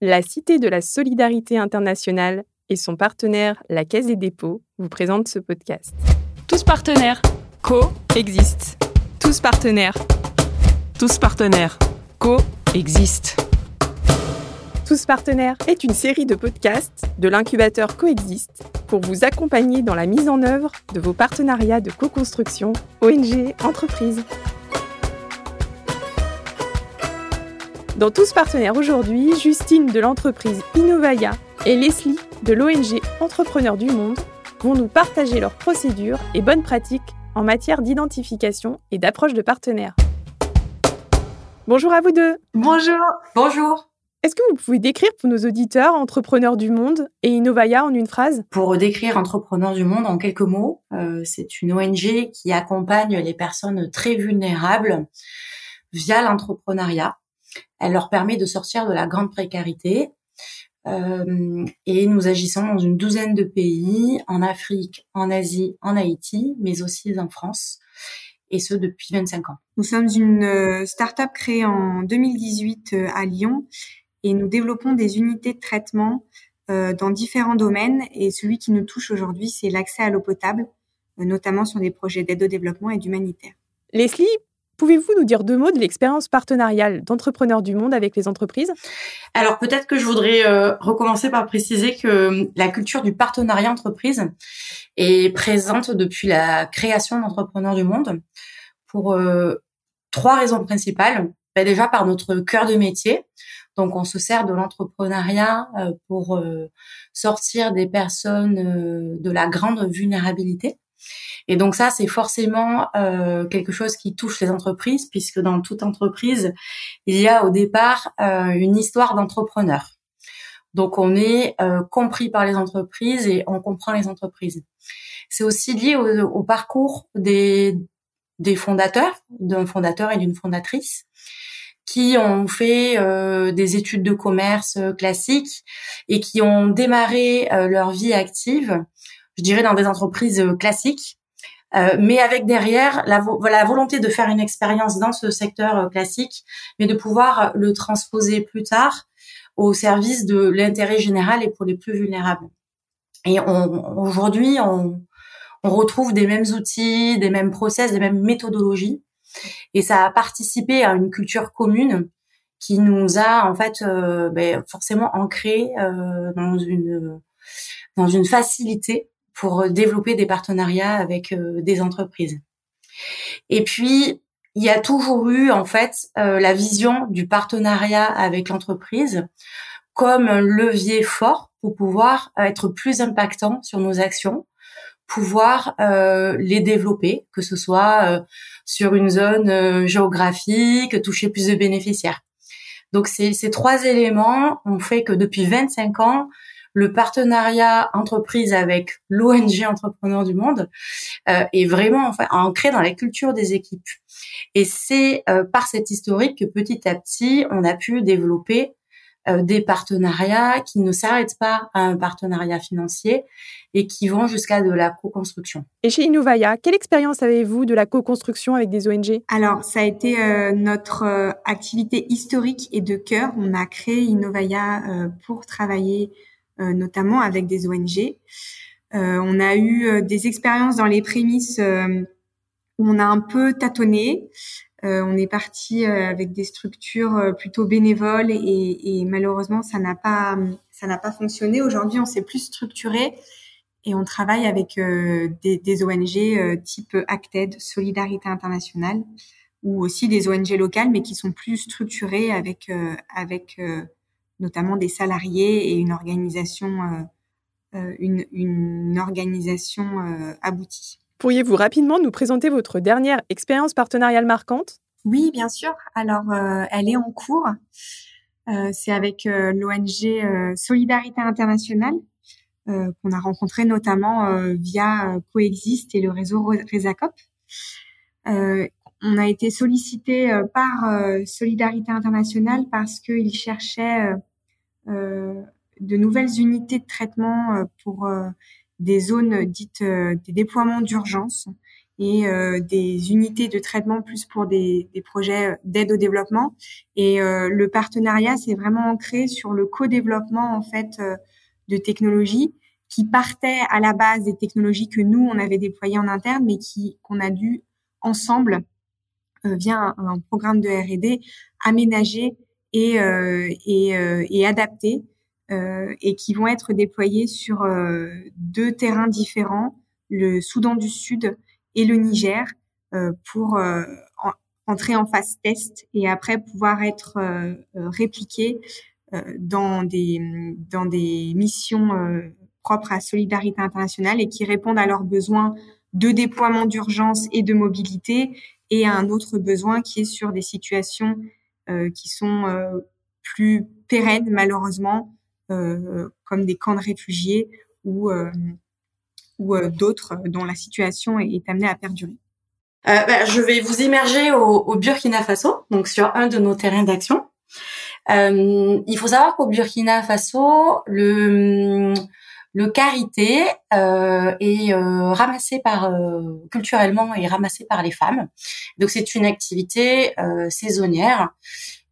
La Cité de la Solidarité internationale et son partenaire, la Caisse des dépôts, vous présentent ce podcast. Tous partenaires. Co-existent. Tous partenaires. Tous partenaires. Co-existent. Tous partenaires est une série de podcasts de l'incubateur Coexiste pour vous accompagner dans la mise en œuvre de vos partenariats de co-construction ONG entreprises. Dans Tous partenaires aujourd'hui, Justine de l'entreprise Innovaya et Leslie de l'ONG Entrepreneurs du Monde vont nous partager leurs procédures et bonnes pratiques en matière d'identification et d'approche de partenaires. Bonjour à vous deux. Bonjour. Bonjour. Est-ce que vous pouvez décrire pour nos auditeurs Entrepreneurs du Monde et Innovaya en une phrase? Pour décrire Entrepreneurs du Monde en quelques mots, euh, c'est une ONG qui accompagne les personnes très vulnérables via l'entrepreneuriat elle leur permet de sortir de la grande précarité. Euh, et nous agissons dans une douzaine de pays, en Afrique, en Asie, en Haïti, mais aussi en France, et ce depuis 25 ans. Nous sommes une euh, start-up créée en 2018 euh, à Lyon et nous développons des unités de traitement dans différents domaines. Et celui qui nous touche aujourd'hui, c'est l'accès à l'eau potable, notamment sur des projets d'aide au développement et d'humanitaire. Leslie, Pouvez-vous nous dire deux mots de l'expérience partenariale d'entrepreneurs du monde avec les entreprises? Alors peut-être que je voudrais euh, recommencer par préciser que euh, la culture du partenariat entreprise est présente depuis la création d'entrepreneurs du monde pour euh, trois raisons principales. Ben, déjà par notre cœur de métier. Donc on se sert de l'entrepreneuriat pour sortir des personnes de la grande vulnérabilité et donc ça, c'est forcément euh, quelque chose qui touche les entreprises, puisque dans toute entreprise, il y a au départ euh, une histoire d'entrepreneur. Donc on est euh, compris par les entreprises et on comprend les entreprises. C'est aussi lié au, parcours des, des fondateurs, d'un fondateur et d'une fondatrice, qui ont fait des études de commerce classiques et qui ont démarré leur vie active, je dirais dans des entreprises classiques, euh, mais avec derrière la, la, volonté de faire une expérience dans ce secteur euh, classique, mais de pouvoir le transposer plus tard au service de l'intérêt général et pour les plus vulnérables. Et aujourd'hui, on, on, retrouve des mêmes outils, des mêmes process, des mêmes méthodologies, et ça a participé à une culture commune qui nous a en fait euh, ben, forcément ancré euh, dans une dans une facilité pour euh, développer des partenariats avec euh, des entreprises. Et puis, il y a toujours eu en fait euh, la vision du partenariat avec l'entreprise comme un levier fort pour pouvoir être plus impactant sur nos actions, pouvoir les développer, que ce soit sur une zone géographique, toucher plus de bénéficiaires. Donc ces trois éléments ont fait que depuis 25 ans, le partenariat entreprise avec l'ONG Entrepreneurs du Monde euh, est vraiment enfin, ancré dans la culture des équipes. Et c'est euh, par cette historique que petit à petit, on a pu développer euh, des partenariats qui ne s'arrêtent pas à un partenariat financier et qui vont jusqu'à de la co-construction. Et chez Innovaya, quelle expérience avez-vous de la co-construction avec des ONG Alors, ça a été notre activité historique et de cœur. On a créé Innovaya pour travailler euh, notamment avec des ONG. Euh, on a eu euh, des expériences dans les prémices où on a un peu tâtonné. on est parti avec des structures plutôt bénévoles et, et malheureusement ça n'a pas ça n'a pas fonctionné. Aujourd'hui, on s'est plus structuré et on travaille avec des, des, ONG type Acted, Solidarité Internationale, ou aussi des ONG locales, mais qui sont plus structurées avec avec notamment des salariés et une organisation, euh, euh, une, une, organisation euh, aboutie. Pourriez-vous rapidement nous présenter votre dernière expérience partenariale marquante? Oui, bien sûr. Alors, elle est en cours. C'est avec l'ONG Solidarité Internationale qu'on a rencontré notamment via Coexiste et le réseau Resacop on a été sollicité par Solidarité Internationale parce qu'ils cherchaient euh, de nouvelles unités de traitement euh, pour euh, des zones dites des déploiements d'urgence. et des unités de traitement plus pour des, des projets d'aide au développement. Et le partenariat, c'est vraiment ancré sur le co-développement en fait de technologies qui partaient à la base des technologies que nous on avait déployées en interne, mais qui qu'on a dû ensemble via un, programme de R&D aménager et et, et adapter euh, et qui vont être déployés sur euh, deux terrains différents, le Soudan du Sud et le Niger, euh, pour entrer en phase test et après pouvoir être répliqués dans des dans des missions propres à Solidarité internationale et qui répondent à leurs besoins de déploiement d'urgence et de mobilité et à un autre besoin qui est sur des situations qui sont plus pérennes malheureusement euh, comme des camps de réfugiés ou, euh, ou euh, d'autres dont la situation est, amenée à perdurer. Euh, bah, je vais vous immerger au, Burkina Faso, donc sur un de nos terrains d'action. Euh, il faut savoir qu'au Burkina Faso, le le karité euh, est ramassé par culturellement et ramassé par les femmes. Donc c'est une activité saisonnière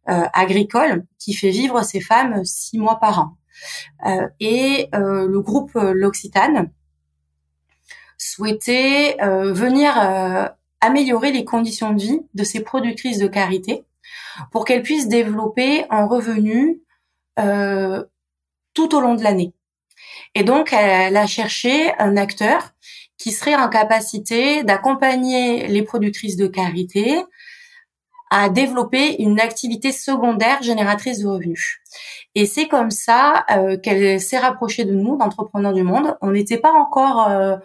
agricole qui fait vivre ces femmes six mois par an. Euh, et euh, le groupe euh, L'Occitane souhaitait venir améliorer les conditions de vie de ces productrices de carité pour qu'elles puissent développer un revenu tout au long de l'année. Et donc, elle a cherché un acteur qui serait en capacité d'accompagner les productrices de carité à développer une activité secondaire génératrice de revenus. Et c'est comme ça euh, qu'elle s'est rapprochée de nous, d'entrepreneurs du monde. On n'était pas encore euh,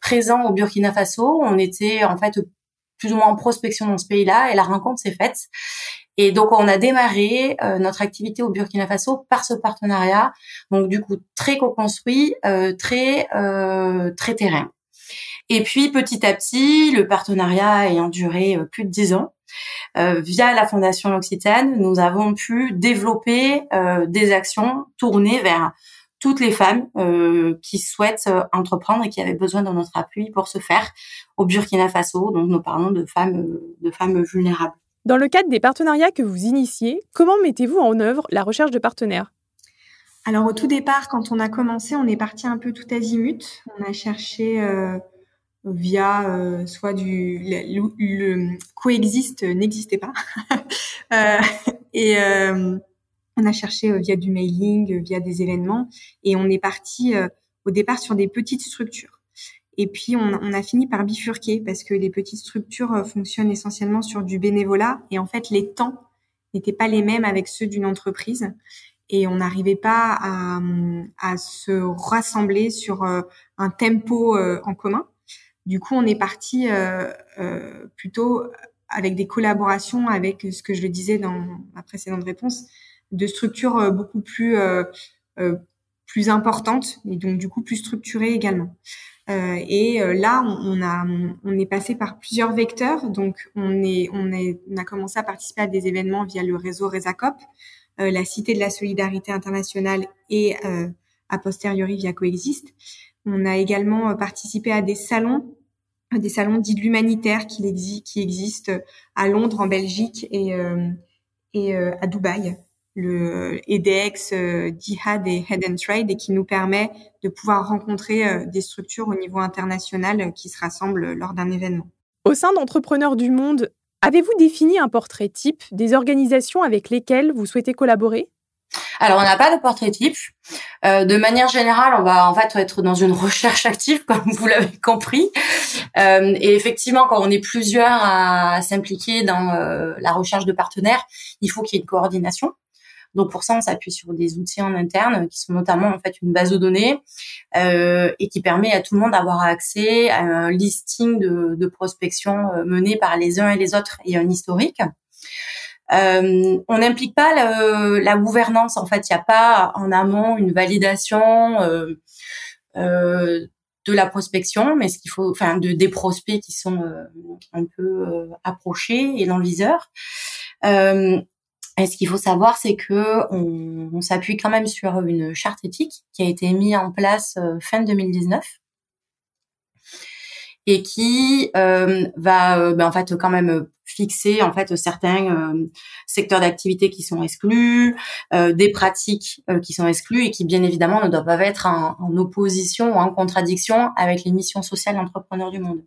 présent au Burkina Faso, on était en fait plus ou moins en prospection dans ce pays-là, et la rencontre s'est faite. Et donc on a démarré euh, notre activité au Burkina Faso par ce partenariat, donc du coup très co-construit, très très terrain. Et puis petit à petit, le partenariat ayant duré plus de dix ans, euh, via la Fondation L'Occitane, nous avons pu développer euh, des actions tournées vers toutes les femmes euh, qui souhaitent entreprendre et qui avaient besoin de notre appui pour se faire au Burkina Faso. Donc nous parlons de femmes, de femmes vulnérables. Dans le cadre des partenariats que vous initiez, comment mettez-vous en œuvre la recherche de partenaires? Alors au tout départ, quand on a commencé, on est parti un peu tout azimut. On a cherché via euh, soit du le, coexiste n'existait pas euh, et euh, on a cherché via du mailing, via des événements et on est parti au départ sur des petites structures. Et puis on, on, a fini par bifurquer parce que les petites structures fonctionnent essentiellement sur du bénévolat et en fait les temps n'étaient pas les mêmes avec ceux d'une entreprise et on n'arrivait pas à, à, se rassembler sur un tempo en commun. Du coup, on est parti euh, euh, plutôt avec des collaborations avec ce que je le disais dans ma précédente réponse, de structures euh, beaucoup plus plus importantes et donc du coup plus structurées également. Et là, on, a, on est passé par plusieurs vecteurs. Donc, on est, on est, on a commencé à participer à des événements via le réseau Resacop, la Cité de la Solidarité internationale et a posteriori via Coexiste. On a également participé à des salons des salons dits l'humanitaire qui, qui existent à Londres, en Belgique et, euh, et euh, à Dubaï, le EDX, euh, Jihad et Head and Trade, et qui nous permet de pouvoir rencontrer des structures au niveau international qui se rassemblent lors d'un événement. Au sein d'Entrepreneurs du Monde, avez-vous défini un portrait type des organisations avec lesquelles vous souhaitez collaborer? Alors, on n'a pas de portrait type. Euh, de manière générale, on va en fait être dans une recherche active, comme vous l'avez compris. Euh, et effectivement, quand on est plusieurs à s'impliquer dans euh, la recherche de partenaires, il faut qu'il y ait une coordination. Donc pour ça, on s'appuie sur des outils en interne qui sont notamment en fait une base de données et qui permet à tout le monde d'avoir accès à un listing de, de prospection mené par les uns et les autres et un historique. Euh, on n'implique pas la gouvernance. En fait, il n'y a pas en amont une validation euh, euh, de la prospection, mais ce qu'il faut, enfin, de des prospects qui sont un peu approchés et dans le viseur. Et ce qu'il faut savoir, c'est que on, s'appuie quand même sur une charte éthique qui a été mise en place fin 2019 et qui euh, va euh, ben, en fait quand même fixer en fait certains euh, secteurs d'activité qui sont exclus, des pratiques qui sont exclues et qui bien évidemment ne doivent pas être en, opposition ou en contradiction avec les missions sociales d'entrepreneurs du monde.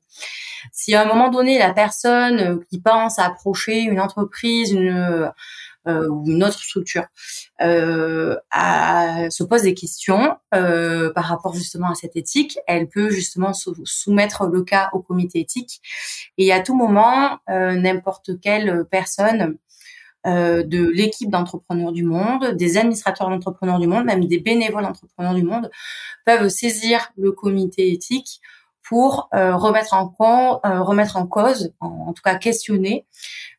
Si à un moment donné la personne qui pense à approcher une entreprise, une euh, ou une autre structure euh, se pose des questions euh, par rapport justement à cette éthique, elle peut justement soumettre le cas au comité éthique. Et à tout moment n'importe quelle personne de l'équipe d'entrepreneurs du monde, des administrateurs d'entrepreneurs du monde, même des bénévoles d'entrepreneurs du monde, peuvent saisir le comité éthique pour remettre en cause, remettre en cause, en, tout cas questionner euh,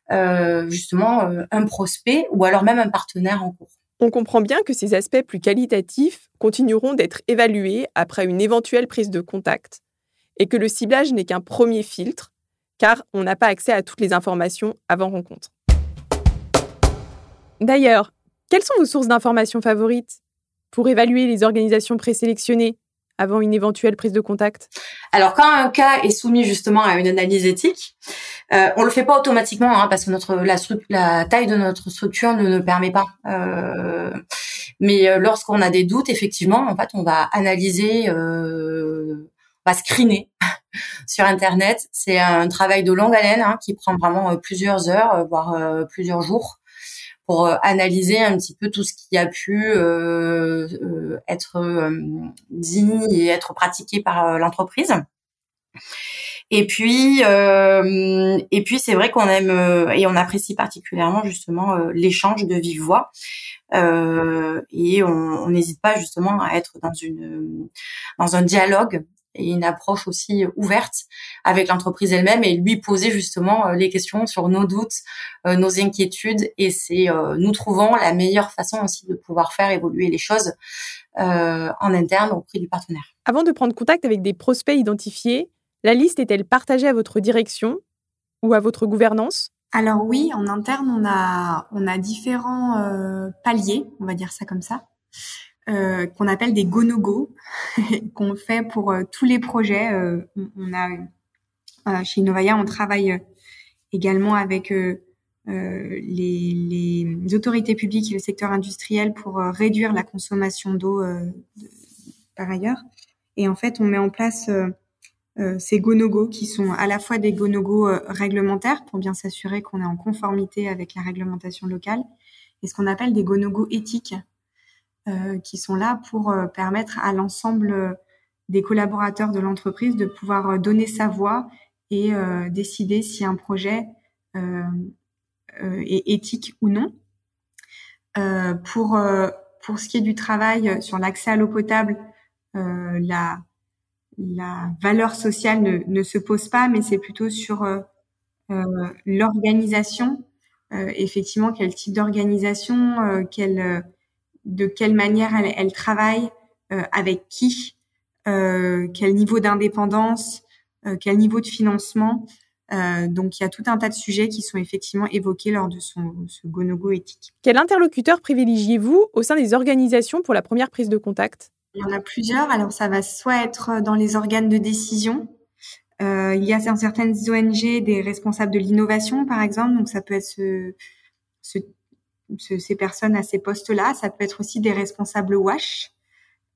justement euh, un prospect ou alors même un partenaire en cours. On comprend bien que ces aspects plus qualitatifs continueront d'être évalués après une éventuelle prise de contact et que le ciblage n'est qu'un premier filtre car on n'a pas accès à toutes les informations avant rencontre. D'ailleurs, quelles sont vos sources d'informations favorites pour évaluer les organisations présélectionnées? Avant une éventuelle prise de contact? Alors quand un cas est soumis justement à une analyse éthique, euh, on le fait pas automatiquement hein, parce que notre la, taille de notre structure ne le permet pas. Euh, mais euh, lorsqu'on a des doutes, effectivement, en fait, on va analyser, euh, on va screener sur Internet. C'est un travail de longue haleine hein, qui prend vraiment plusieurs heures, voire plusieurs jours pour analyser un petit peu tout ce qui a pu euh, être dit et être pratiqué par l'entreprise. Et puis, euh, et puis c'est vrai qu'on aime euh, et on apprécie particulièrement justement euh, l'échange de vive voix. et on n'hésite pas justement à être dans une dans un dialogue et une approche aussi ouverte avec l'entreprise elle-même et lui poser justement les questions sur nos doutes, nos inquiétudes et c'est nous trouvons la meilleure façon aussi de pouvoir faire évoluer les choses en interne auprès du partenaire. Avant de prendre contact avec des prospects identifiés, la liste est-elle partagée à votre direction ou à votre gouvernance? Alors oui, en interne, on a, on a différents euh, paliers, on va dire ça comme ça, euh, qu'on appelle des go-no-go, qu'on fait pour euh, tous les projets. on, a chez Innovaya, on travaille également avec les, autorités publiques et le secteur industriel pour réduire la consommation d'eau par ailleurs. Et en fait, on met en place euh, ces go-no-go qui sont à la fois des go-no-go euh, réglementaires pour bien s'assurer qu'on est en conformité avec la réglementation locale et ce qu'on appelle des go-no-go éthiques euh, qui sont là pour permettre à l'ensemble des collaborateurs de l'entreprise de pouvoir donner sa voix et décider si un projet est éthique ou non. pour pour ce qui est du travail sur l'accès à l'eau potable, la la valeur sociale ne, ne, se pose pas, mais c'est plutôt sur euh, euh l'organisation. Euh, effectivement, quel type d'organisation, euh, quelle, de quelle manière elle, elle travaille, avec qui, quel niveau d'indépendance, quel niveau de financement. donc, il y a tout un tas de sujets qui sont effectivement évoqués lors de son, ce go-no-go éthique. Quel interlocuteur privilégiez-vous au sein des organisations pour la première prise de contact? Il y en a plusieurs. Alors, ça va soit être dans les organes de décision. Euh, il y a dans certaines ONG des responsables de l'innovation, par exemple. Donc, ça peut être ce, ce, ces personnes à ces postes-là. Ça peut être aussi des responsables WASH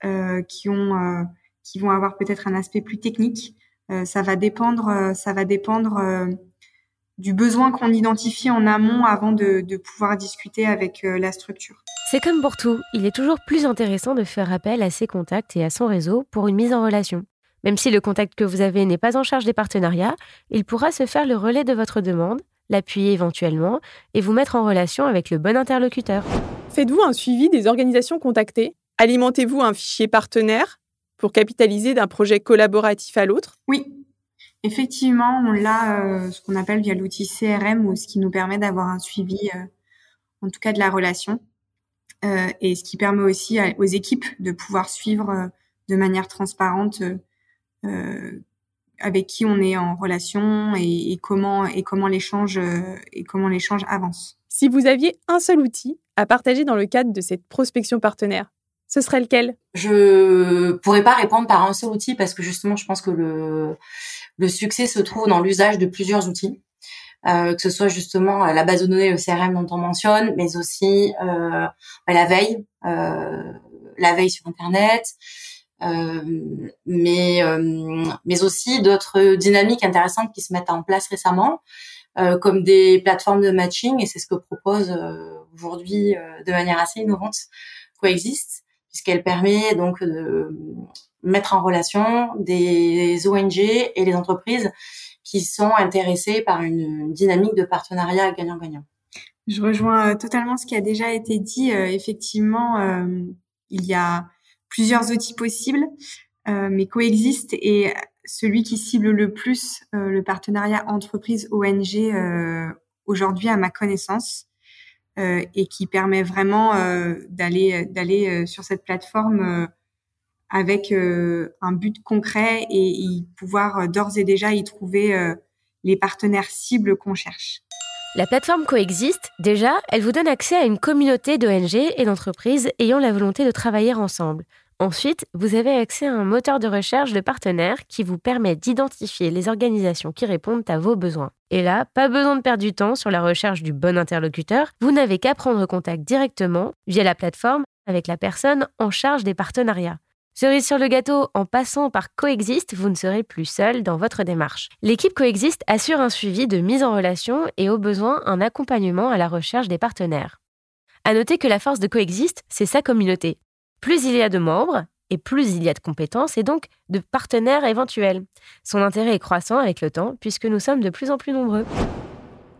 euh, qui ont, euh, qui vont avoir peut-être un aspect plus technique. Euh, ça va dépendre, ça va dépendre du besoin qu'on identifie en amont avant de pouvoir discuter avec la structure. C'est comme pour tout, il est toujours plus intéressant de faire appel à ses contacts et à son réseau pour une mise en relation. Même si le contact que vous avez n'est pas en charge des partenariats, il pourra se faire le relais de votre demande, l'appuyer éventuellement et vous mettre en relation avec le bon interlocuteur. Faites-vous un suivi des organisations contactées? Alimentez-vous un fichier partenaire pour capitaliser d'un projet collaboratif à l'autre? Oui, effectivement, on l'a euh, ce qu'on appelle via l'outil CRM ou ce qui nous permet d'avoir un suivi, euh, en tout cas de la relation. Euh, et ce qui permet aussi aux équipes de pouvoir suivre euh, de manière transparente euh, avec qui on est en relation et, comment et comment l'échange et comment l'échange avance. Si vous aviez un seul outil à partager dans le cadre de cette prospection partenaire, ce serait lequel? Je pourrais pas répondre par un seul outil parce que justement, je pense que le le succès se trouve dans l'usage de plusieurs outils. Euh, que ce soit justement la base de données, le CRM dont on mentionne, mais aussi euh, la veille, euh, la veille sur Internet, euh, mais mais aussi d'autres dynamiques intéressantes qui se mettent en place récemment, comme des plateformes de matching, et c'est ce que propose aujourd'hui de manière assez innovante Coexist, puisqu'elle permet donc de mettre en relation des ONG et les entreprises qui sont intéressés par une dynamique de partenariat gagnant-gagnant. Je rejoins euh, totalement ce qui a déjà été dit. Euh, effectivement, euh, il y a plusieurs outils possibles, mais coexiste et celui qui cible le plus le partenariat entreprise-ONG aujourd'hui à ma connaissance et qui permet vraiment d'aller d'aller sur cette plateforme avec euh, un but concret et, pouvoir euh, d'ores et déjà y trouver euh, les partenaires cibles qu'on cherche. La plateforme coexiste. Déjà, elle vous donne accès à une communauté d'ONG et d'entreprises ayant la volonté de travailler ensemble. Ensuite, vous avez accès à un moteur de recherche de partenaires qui vous permet d'identifier les organisations qui répondent à vos besoins. Et là, pas besoin de perdre du temps sur la recherche du bon interlocuteur, vous n'avez qu'à prendre contact directement via la plateforme avec la personne en charge des partenariats. Cerise sur le gâteau, en passant par Coexist, vous ne serez plus seul dans votre démarche. L'équipe Coexist assure un suivi de mise en relation et au besoin un accompagnement à la recherche des partenaires. À noter que la force de Coexist, c'est sa communauté. Plus il y a de membres, et plus il y a de compétences et donc de partenaires éventuels. Son intérêt est croissant avec le temps puisque nous sommes de plus en plus nombreux.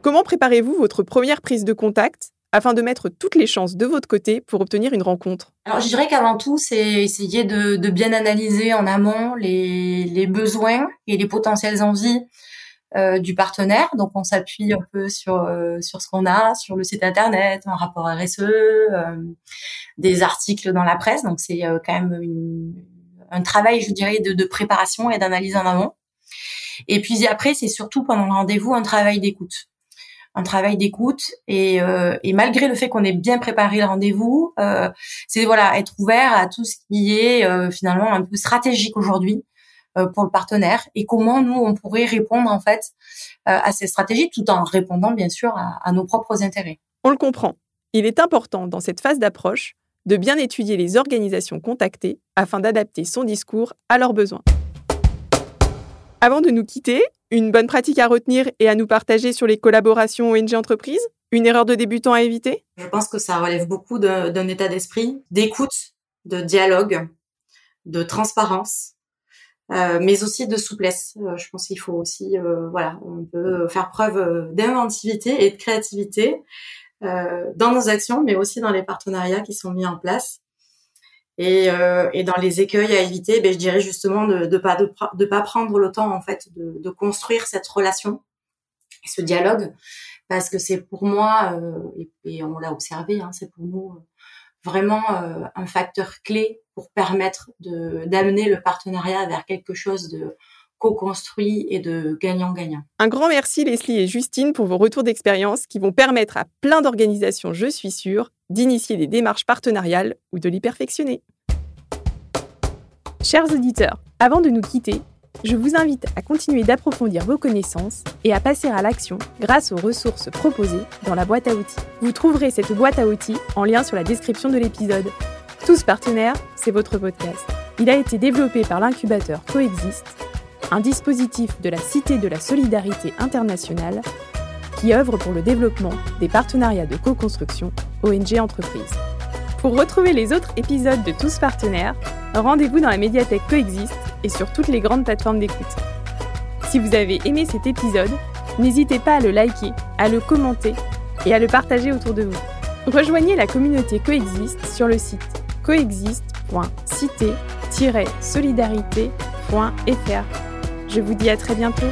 Comment préparez-vous votre première prise de contact? Afin de mettre toutes les chances de votre côté pour obtenir une rencontre Alors je dirais qu'avant tout, c'est essayer de, bien analyser en amont les, besoins et les potentielles envies euh, du partenaire. Donc on s'appuie un peu sur euh, sur ce qu'on a sur le site internet, un rapport RSE, euh, des articles dans la presse. Donc c'est quand même un travail, je dirais, de, de préparation et d'analyse en amont. Et puis après, c'est surtout pendant le rendez-vous un travail d'écoute un travail d'écoute et, euh, et, malgré le fait qu'on ait bien préparé le rendez-vous, euh, c'est voilà être ouvert à tout ce qui est euh, finalement un peu stratégique aujourd'hui pour le partenaire et comment nous on pourrait répondre en fait à ces stratégies tout en répondant bien sûr à nos propres intérêts. On le comprend. Il est important dans cette phase d'approche de bien étudier les organisations contactées afin d'adapter son discours à leurs besoins. Avant de nous quitter, une bonne pratique à retenir et à nous partager sur les collaborations ONG-entreprises Une erreur de débutant à éviter? Je pense que ça relève beaucoup d'un état d'esprit, d'écoute, de dialogue, de transparence, euh, mais aussi de souplesse. Euh, je pense qu'il faut aussi, euh, voilà, on peut faire preuve d'inventivité et de créativité dans nos actions, mais aussi dans les partenariats qui sont mis en place. Et, euh, et, dans les écueils à éviter, ben, je dirais justement de ne pas, de, de, pas prendre le temps en fait de, de, construire cette relation et ce dialogue, parce que c'est pour moi, euh, et, et, on l'a observé, hein, c'est pour nous euh, vraiment euh, un facteur clé pour permettre d'amener le partenariat vers quelque chose de co-construit et de gagnant-gagnant. Un grand merci Leslie et Justine pour vos retours d'expérience qui vont permettre à plein d'organisations, je suis sûre, d'initier des démarches partenariales ou de l'y perfectionner. Chers auditeurs, avant de nous quitter, je vous invite à continuer d'approfondir vos connaissances et à passer à l'action grâce aux ressources proposées dans la boîte à outils. Vous trouverez cette boîte à outils en lien sur la description de l'épisode. Tous partenaires, c'est votre podcast. Il a été développé par l'incubateur Coexist un dispositif de la Cité de la Solidarité internationale qui œuvre pour le développement des partenariats de co-construction ONG Entreprises. Pour retrouver les autres épisodes de Tous Partenaires, rendez-vous dans la médiathèque Coexiste et sur toutes les grandes plateformes d'écoute. Si vous avez aimé cet épisode, n'hésitez pas à le liker, à le commenter et à le partager autour de vous. Rejoignez la communauté Coexiste sur le site coexiste.cité-solidarité.fr je vous dis à très bientôt.